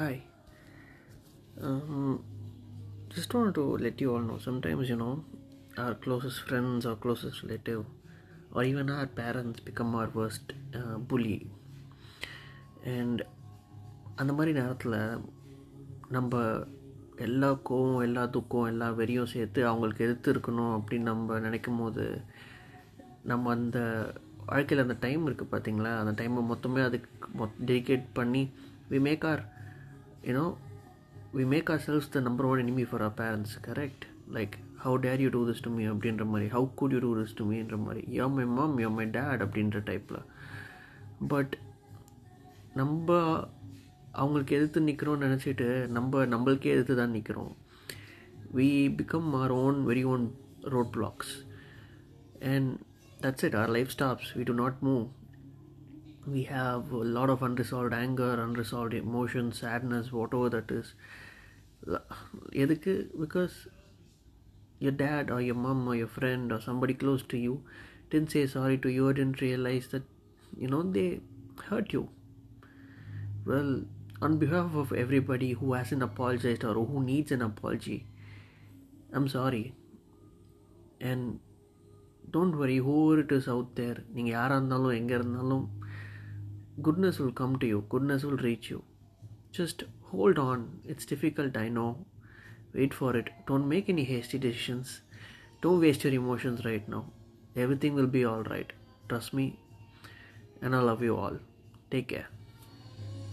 Hi. Um, just wanted to let you all know sometimes, you know, our closest friends or closest relative or even our parents become our worst uh, bully. And அந்த மாதிரி நேரத்தில் நம்ம எல்லா கோவம் எல்லா துக்கம் எல்லா வெறியும் சேர்த்து அவங்களுக்கு எதிர்த்து இருக்கணும் அப்படின்னு நம்ம நினைக்கும் போது நம்ம அந்த வாழ்க்கையில் அந்த டைம் இருக்குது பார்த்தீங்களா அந்த டைமை மொத்தமே அதுக்கு மொத் டெடிகேட் பண்ணி we make our you know we make ourselves the number one enemy for our parents correct like how dare you do this to me அப்படின்ற மாதிரி how could you do this to மீன்ற மாதிரி. Yo my mom yo my dad அப்படின்ற டைப்பில் but நம்ம அவங்களுக்கு எதிர்த்து நிற்கிறோம்னு நினச்சிட்டு நம்ம நம்மளுக்கே எதிர்த்து தான் நிற்கிறோம் we become our own very own road blocks and that's it our life stops we do not move we have a lot of unresolved anger unresolved emotions sadness whatever that is எதுக்கு because your dad or your mom or your friend or somebody close to you didn't say sorry to you or didn't realize that you know they hurt you well on behalf of everybody who hasn't apologized or who needs an apology i'm sorry and don't worry whoever it is out there நீங்கள் யாராக இருந்தாலும் எங்கே இருந்தாலும் goodness will come to you, goodness will reach you. Just hold on, it's difficult, I know. Wait for it. Don't make any hasty decisions. Don't waste your emotions right now. Everything will be alright. Trust me. And I love you all. Take care.